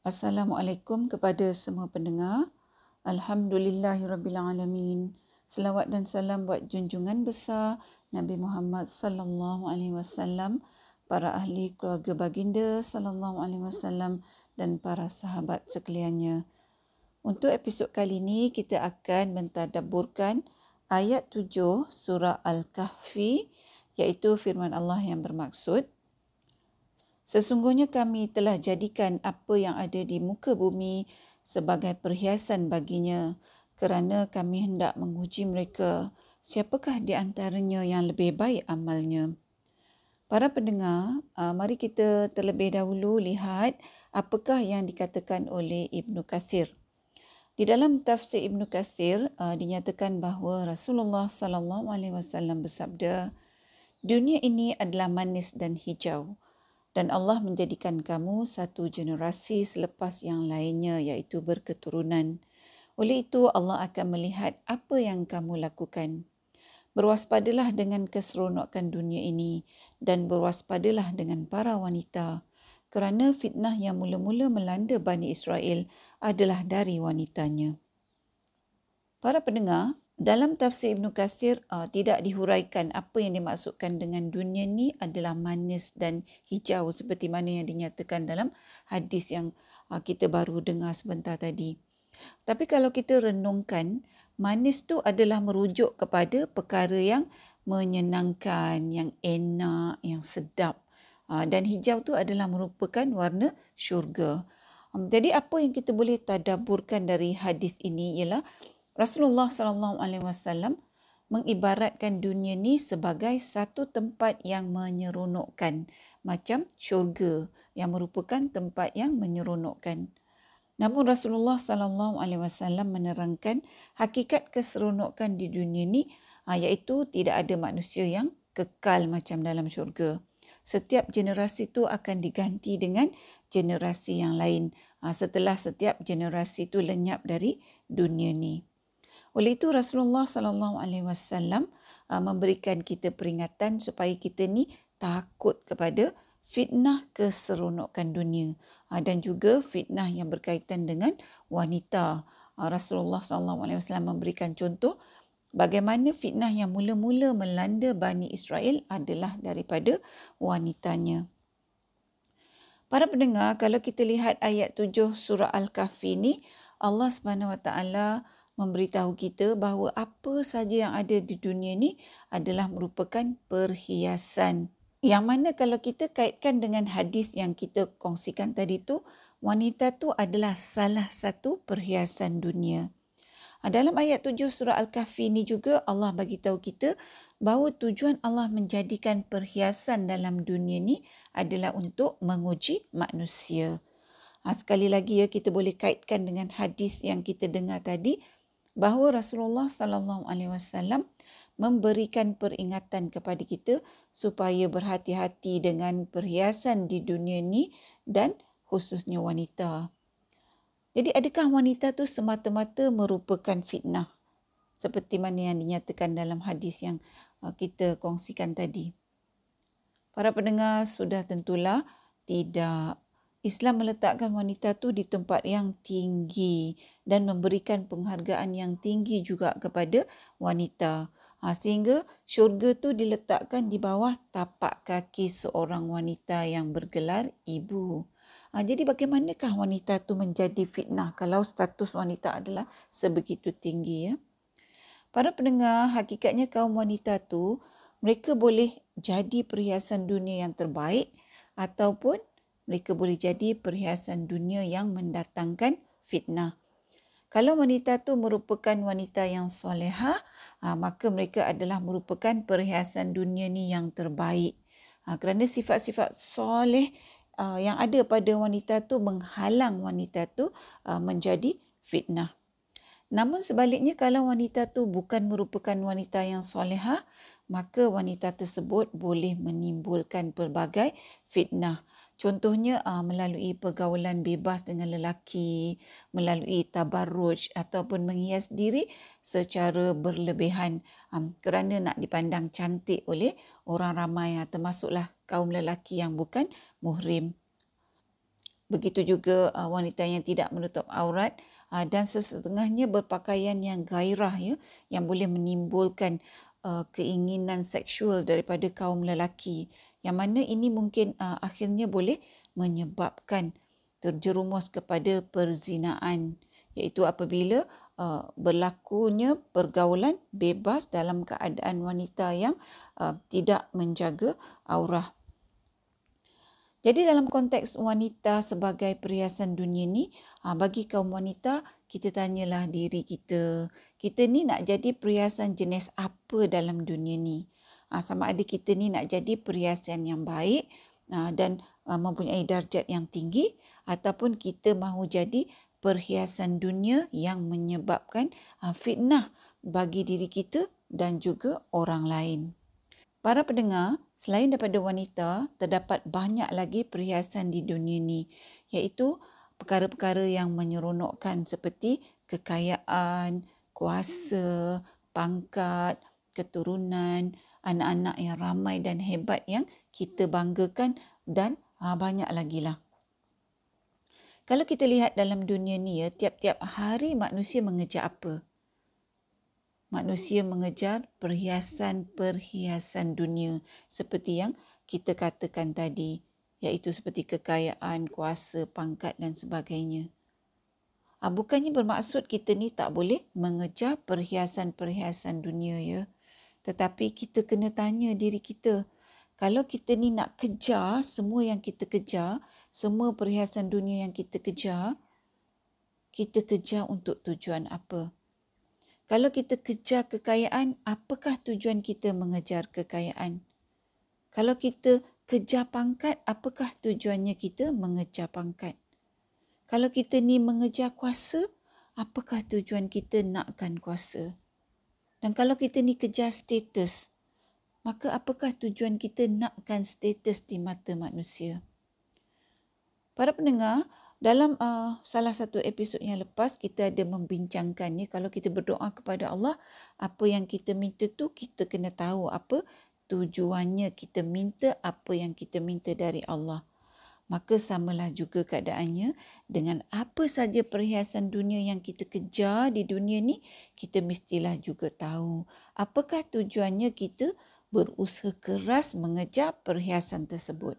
Assalamualaikum kepada semua pendengar. Alhamdulillahirabbilalamin. Selawat dan salam buat junjungan besar Nabi Muhammad sallallahu alaihi wasallam, para ahli keluarga baginda sallallahu alaihi wasallam dan para sahabat sekaliannya. Untuk episod kali ini kita akan mentadabburkan ayat 7 surah Al-Kahfi iaitu firman Allah yang bermaksud Sesungguhnya kami telah jadikan apa yang ada di muka bumi sebagai perhiasan baginya kerana kami hendak menguji mereka siapakah di antaranya yang lebih baik amalnya. Para pendengar, ah, mari kita terlebih dahulu lihat apakah yang dikatakan oleh Ibnu Kathir. Di dalam tafsir Ibnu Kathir ah, dinyatakan bahawa Rasulullah sallallahu alaihi wasallam bersabda, dunia ini adalah manis dan hijau dan Allah menjadikan kamu satu generasi selepas yang lainnya iaitu berketurunan. Oleh itu Allah akan melihat apa yang kamu lakukan. Berwaspadalah dengan keseronokan dunia ini dan berwaspadalah dengan para wanita kerana fitnah yang mula-mula melanda Bani Israel adalah dari wanitanya. Para pendengar, dalam tafsir Ibn Qasir uh, tidak dihuraikan apa yang dimaksudkan dengan dunia ni adalah manis dan hijau seperti mana yang dinyatakan dalam hadis yang uh, kita baru dengar sebentar tadi. Tapi kalau kita renungkan, manis tu adalah merujuk kepada perkara yang menyenangkan, yang enak, yang sedap. Uh, dan hijau tu adalah merupakan warna syurga. Um, jadi apa yang kita boleh tadaburkan dari hadis ini ialah Rasulullah sallallahu alaihi wasallam mengibaratkan dunia ni sebagai satu tempat yang menyeronokkan macam syurga yang merupakan tempat yang menyeronokkan. Namun Rasulullah sallallahu alaihi wasallam menerangkan hakikat keseronokan di dunia ni ah, iaitu tidak ada manusia yang kekal macam dalam syurga. Setiap generasi itu akan diganti dengan generasi yang lain ah, setelah setiap generasi itu lenyap dari dunia ni. Oleh itu Rasulullah sallallahu alaihi wasallam uh, memberikan kita peringatan supaya kita ni takut kepada fitnah keseronokan dunia uh, dan juga fitnah yang berkaitan dengan wanita. Uh, Rasulullah sallallahu alaihi wasallam memberikan contoh bagaimana fitnah yang mula-mula melanda Bani Israel adalah daripada wanitanya. Para pendengar, kalau kita lihat ayat 7 surah Al-Kahfi ni, Allah Subhanahu Wa Taala memberitahu kita bahawa apa saja yang ada di dunia ni adalah merupakan perhiasan. Yang mana kalau kita kaitkan dengan hadis yang kita kongsikan tadi tu, wanita tu adalah salah satu perhiasan dunia. Dalam ayat 7 surah Al-Kahfi ni juga Allah bagi tahu kita bahawa tujuan Allah menjadikan perhiasan dalam dunia ni adalah untuk menguji manusia. Ha, sekali lagi ya kita boleh kaitkan dengan hadis yang kita dengar tadi bahawa Rasulullah sallallahu alaihi wasallam memberikan peringatan kepada kita supaya berhati-hati dengan perhiasan di dunia ni dan khususnya wanita. Jadi adakah wanita tu semata-mata merupakan fitnah seperti mana yang dinyatakan dalam hadis yang uh, kita kongsikan tadi? Para pendengar sudah tentulah tidak Islam meletakkan wanita tu di tempat yang tinggi dan memberikan penghargaan yang tinggi juga kepada wanita. Ha, sehingga syurga tu diletakkan di bawah tapak kaki seorang wanita yang bergelar ibu. Ha, jadi bagaimanakah wanita tu menjadi fitnah kalau status wanita adalah sebegitu tinggi ya? Para pendengar, hakikatnya kaum wanita tu mereka boleh jadi perhiasan dunia yang terbaik ataupun mereka boleh jadi perhiasan dunia yang mendatangkan fitnah. Kalau wanita tu merupakan wanita yang soleha, ha, maka mereka adalah merupakan perhiasan dunia ni yang terbaik. Ha, kerana sifat-sifat soleh uh, yang ada pada wanita tu menghalang wanita tu menjadi fitnah. Namun sebaliknya kalau wanita tu bukan merupakan wanita yang soleha, maka wanita tersebut boleh menimbulkan pelbagai fitnah. Contohnya uh, melalui pergaulan bebas dengan lelaki, melalui tabarruj ataupun menghias diri secara berlebihan um, kerana nak dipandang cantik oleh orang ramai termasuklah kaum lelaki yang bukan muhrim. begitu juga uh, wanita yang tidak menutup aurat uh, dan sesetengahnya berpakaian yang gairah ya yang boleh menimbulkan uh, keinginan seksual daripada kaum lelaki yang mana ini mungkin uh, akhirnya boleh menyebabkan terjerumus kepada perzinaan iaitu apabila uh, berlakunya pergaulan bebas dalam keadaan wanita yang uh, tidak menjaga aurah. Jadi dalam konteks wanita sebagai perhiasan dunia ni, uh, bagi kaum wanita, kita tanyalah diri kita, kita ni nak jadi perhiasan jenis apa dalam dunia ni? Uh, sama ada kita ni nak jadi perhiasan yang baik uh, dan uh, mempunyai darjat yang tinggi ataupun kita mahu jadi perhiasan dunia yang menyebabkan fitnah bagi diri kita dan juga orang lain. Para pendengar, selain daripada wanita, terdapat banyak lagi perhiasan di dunia ini iaitu perkara-perkara yang menyeronokkan seperti kekayaan, kuasa, pangkat, keturunan, anak-anak yang ramai dan hebat yang kita banggakan dan uh, banyak lagi lah. Kalau kita lihat dalam dunia ni ya, tiap-tiap hari manusia mengejar apa? Manusia mengejar perhiasan-perhiasan dunia seperti yang kita katakan tadi, iaitu seperti kekayaan, kuasa, pangkat dan sebagainya. Ah, bukannya bermaksud kita ni tak boleh mengejar perhiasan-perhiasan dunia ya. Tetapi kita kena tanya diri kita, kalau kita ni nak kejar semua yang kita kejar, semua perhiasan dunia yang kita kejar, kita kejar untuk tujuan apa? Kalau kita kejar kekayaan, apakah tujuan kita mengejar kekayaan? Kalau kita kejar pangkat, apakah tujuannya kita mengejar pangkat? Kalau kita ni mengejar kuasa, apakah tujuan kita nakkan kuasa? Dan kalau kita ni kejar status, maka apakah tujuan kita nakkan status di mata manusia? Para pendengar, dalam uh, salah satu episod yang lepas kita ada membincangkan ni kalau kita berdoa kepada Allah, apa yang kita minta tu kita kena tahu apa tujuannya kita minta apa yang kita minta dari Allah. Maka samalah juga keadaannya dengan apa saja perhiasan dunia yang kita kejar di dunia ni, kita mestilah juga tahu apakah tujuannya kita berusaha keras mengejar perhiasan tersebut.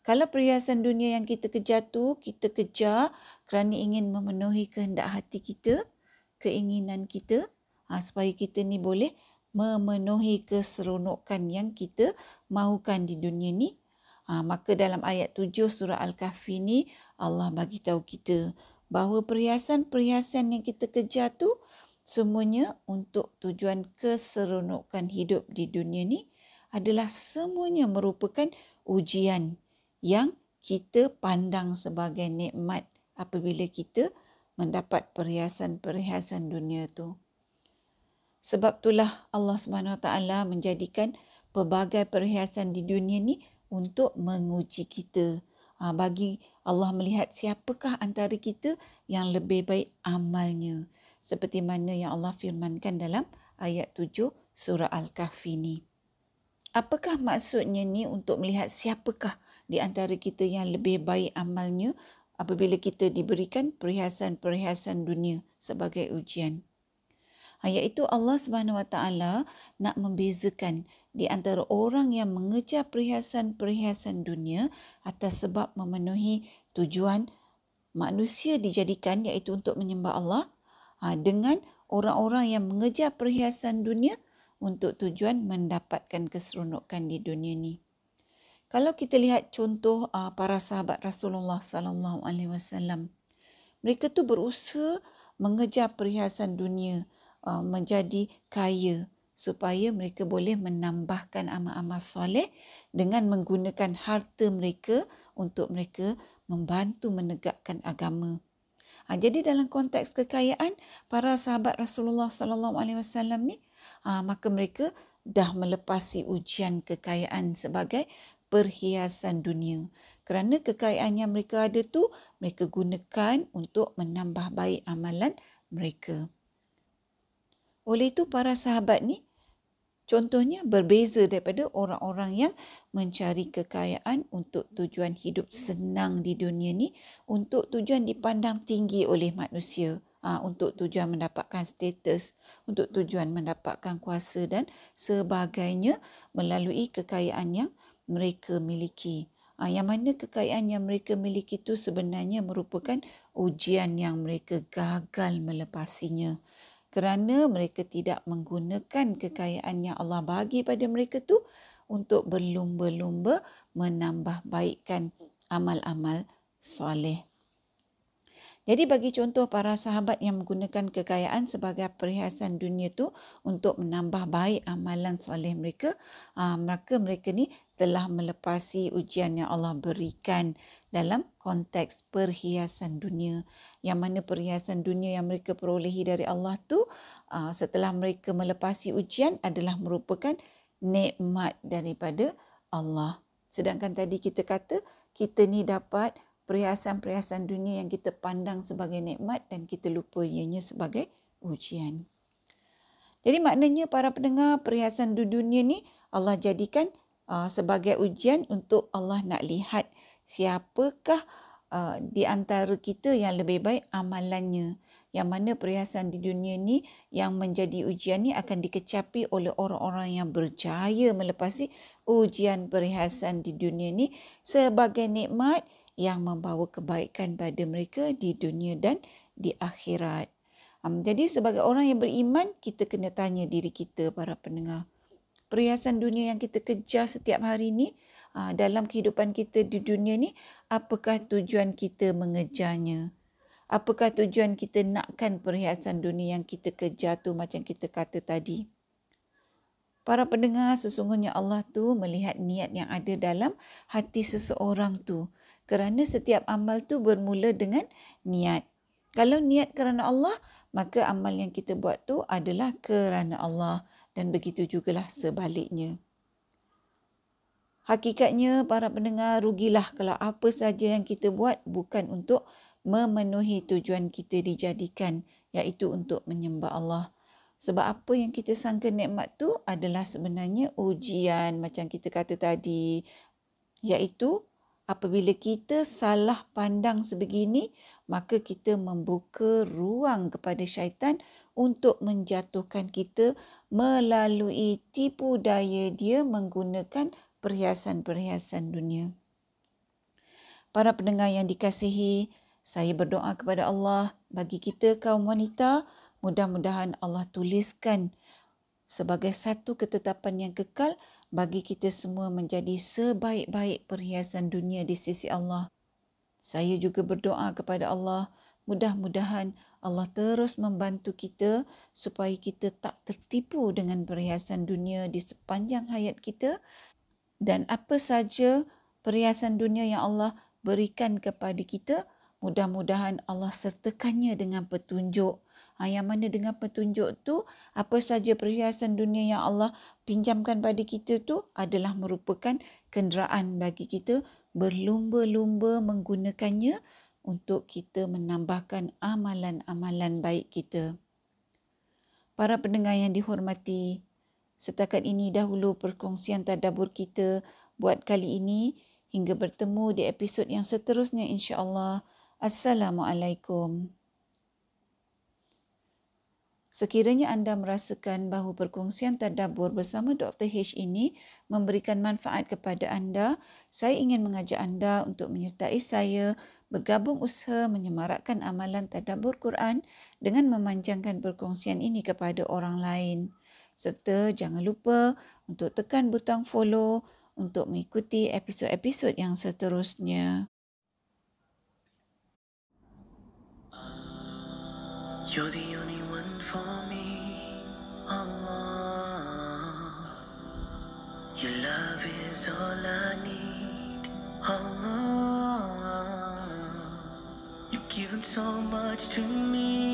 Kalau perhiasan dunia yang kita kejar tu, kita kejar kerana ingin memenuhi kehendak hati kita, keinginan kita, ha, supaya kita ni boleh memenuhi keseronokan yang kita mahukan di dunia ni. Ha, maka dalam ayat 7 surah Al-Kahfi ni, Allah bagi tahu kita bahawa perhiasan-perhiasan yang kita kejar tu semuanya untuk tujuan keseronokan hidup di dunia ni adalah semuanya merupakan ujian yang kita pandang sebagai nikmat apabila kita mendapat perhiasan-perhiasan dunia tu. Sebab itulah Allah taala menjadikan pelbagai perhiasan di dunia ni untuk menguji kita. Ha, bagi Allah melihat siapakah antara kita yang lebih baik amalnya. Seperti mana yang Allah firmankan dalam ayat 7 surah Al-Kahfi ni. Apakah maksudnya ni untuk melihat siapakah di antara kita yang lebih baik amalnya apabila kita diberikan perhiasan-perhiasan dunia sebagai ujian. Ha, iaitu Allah Subhanahu Wa Taala nak membezakan di antara orang yang mengejar perhiasan-perhiasan dunia atas sebab memenuhi tujuan manusia dijadikan iaitu untuk menyembah Allah ha, dengan orang-orang yang mengejar perhiasan dunia untuk tujuan mendapatkan keseronokan di dunia ini. Kalau kita lihat contoh uh, para sahabat Rasulullah sallallahu alaihi wasallam, mereka tu berusaha mengejar perhiasan dunia uh, menjadi kaya supaya mereka boleh menambahkan amal-amal soleh dengan menggunakan harta mereka untuk mereka membantu menegakkan agama. Ha, jadi dalam konteks kekayaan para sahabat Rasulullah sallallahu alaihi wasallam ni ha, maka mereka dah melepasi ujian kekayaan sebagai perhiasan dunia. Kerana kekayaan yang mereka ada tu, mereka gunakan untuk menambah baik amalan mereka. Oleh itu para sahabat ni Contohnya berbeza daripada orang-orang yang mencari kekayaan untuk tujuan hidup senang di dunia ni, untuk tujuan dipandang tinggi oleh manusia, ha, untuk tujuan mendapatkan status, untuk tujuan mendapatkan kuasa dan sebagainya melalui kekayaan yang mereka miliki. Ha, yang mana kekayaan yang mereka miliki itu sebenarnya merupakan ujian yang mereka gagal melepasinya kerana mereka tidak menggunakan kekayaan yang Allah bagi pada mereka tu untuk berlumba-lumba menambah baikkan amal-amal soleh. Jadi bagi contoh para sahabat yang menggunakan kekayaan sebagai perhiasan dunia tu untuk menambah baik amalan soleh mereka, ah, maka mereka ni telah melepasi ujian yang Allah berikan dalam konteks perhiasan dunia. Yang mana perhiasan dunia yang mereka perolehi dari Allah tu uh, setelah mereka melepasi ujian adalah merupakan nikmat daripada Allah. Sedangkan tadi kita kata kita ni dapat perhiasan-perhiasan dunia yang kita pandang sebagai nikmat dan kita lupa ianya sebagai ujian. Jadi maknanya para pendengar perhiasan dunia ni Allah jadikan uh, sebagai ujian untuk Allah nak lihat siapakah uh, di antara kita yang lebih baik amalannya yang mana perhiasan di dunia ni yang menjadi ujian ni akan dikecapi oleh orang-orang yang berjaya melepasi ujian perhiasan di dunia ni sebagai nikmat yang membawa kebaikan pada mereka di dunia dan di akhirat. Um, jadi sebagai orang yang beriman, kita kena tanya diri kita para pendengar. Perhiasan dunia yang kita kejar setiap hari ni, dalam kehidupan kita di dunia ni apakah tujuan kita mengejarnya? Apakah tujuan kita nakkan perhiasan dunia yang kita kejar tu macam kita kata tadi? Para pendengar sesungguhnya Allah tu melihat niat yang ada dalam hati seseorang tu. Kerana setiap amal tu bermula dengan niat. Kalau niat kerana Allah maka amal yang kita buat tu adalah kerana Allah. Dan begitu jugalah sebaliknya Hakikatnya para pendengar rugilah kalau apa saja yang kita buat bukan untuk memenuhi tujuan kita dijadikan iaitu untuk menyembah Allah. Sebab apa yang kita sangka nikmat tu adalah sebenarnya ujian macam kita kata tadi iaitu apabila kita salah pandang sebegini maka kita membuka ruang kepada syaitan untuk menjatuhkan kita melalui tipu daya dia menggunakan perhiasan-perhiasan dunia. Para pendengar yang dikasihi, saya berdoa kepada Allah bagi kita kaum wanita, mudah-mudahan Allah tuliskan sebagai satu ketetapan yang kekal bagi kita semua menjadi sebaik-baik perhiasan dunia di sisi Allah. Saya juga berdoa kepada Allah, mudah-mudahan Allah terus membantu kita supaya kita tak tertipu dengan perhiasan dunia di sepanjang hayat kita dan apa saja perhiasan dunia yang Allah berikan kepada kita, mudah-mudahan Allah sertakannya dengan petunjuk. Ha, yang mana dengan petunjuk tu, apa saja perhiasan dunia yang Allah pinjamkan pada kita tu adalah merupakan kenderaan bagi kita berlumba-lumba menggunakannya untuk kita menambahkan amalan-amalan baik kita. Para pendengar yang dihormati, Setakat ini dahulu perkongsian tadabur kita buat kali ini. Hingga bertemu di episod yang seterusnya insya-Allah. Assalamualaikum. Sekiranya anda merasakan bahawa perkongsian tadabur bersama Dr. H ini memberikan manfaat kepada anda, saya ingin mengajak anda untuk menyertai saya bergabung usaha menyemarakkan amalan tadabur Quran dengan memanjangkan perkongsian ini kepada orang lain serta jangan lupa untuk tekan butang follow untuk mengikuti episod-episod yang seterusnya. You're the only one for me, Allah. Your love is all I need, Allah. You've given so much to me.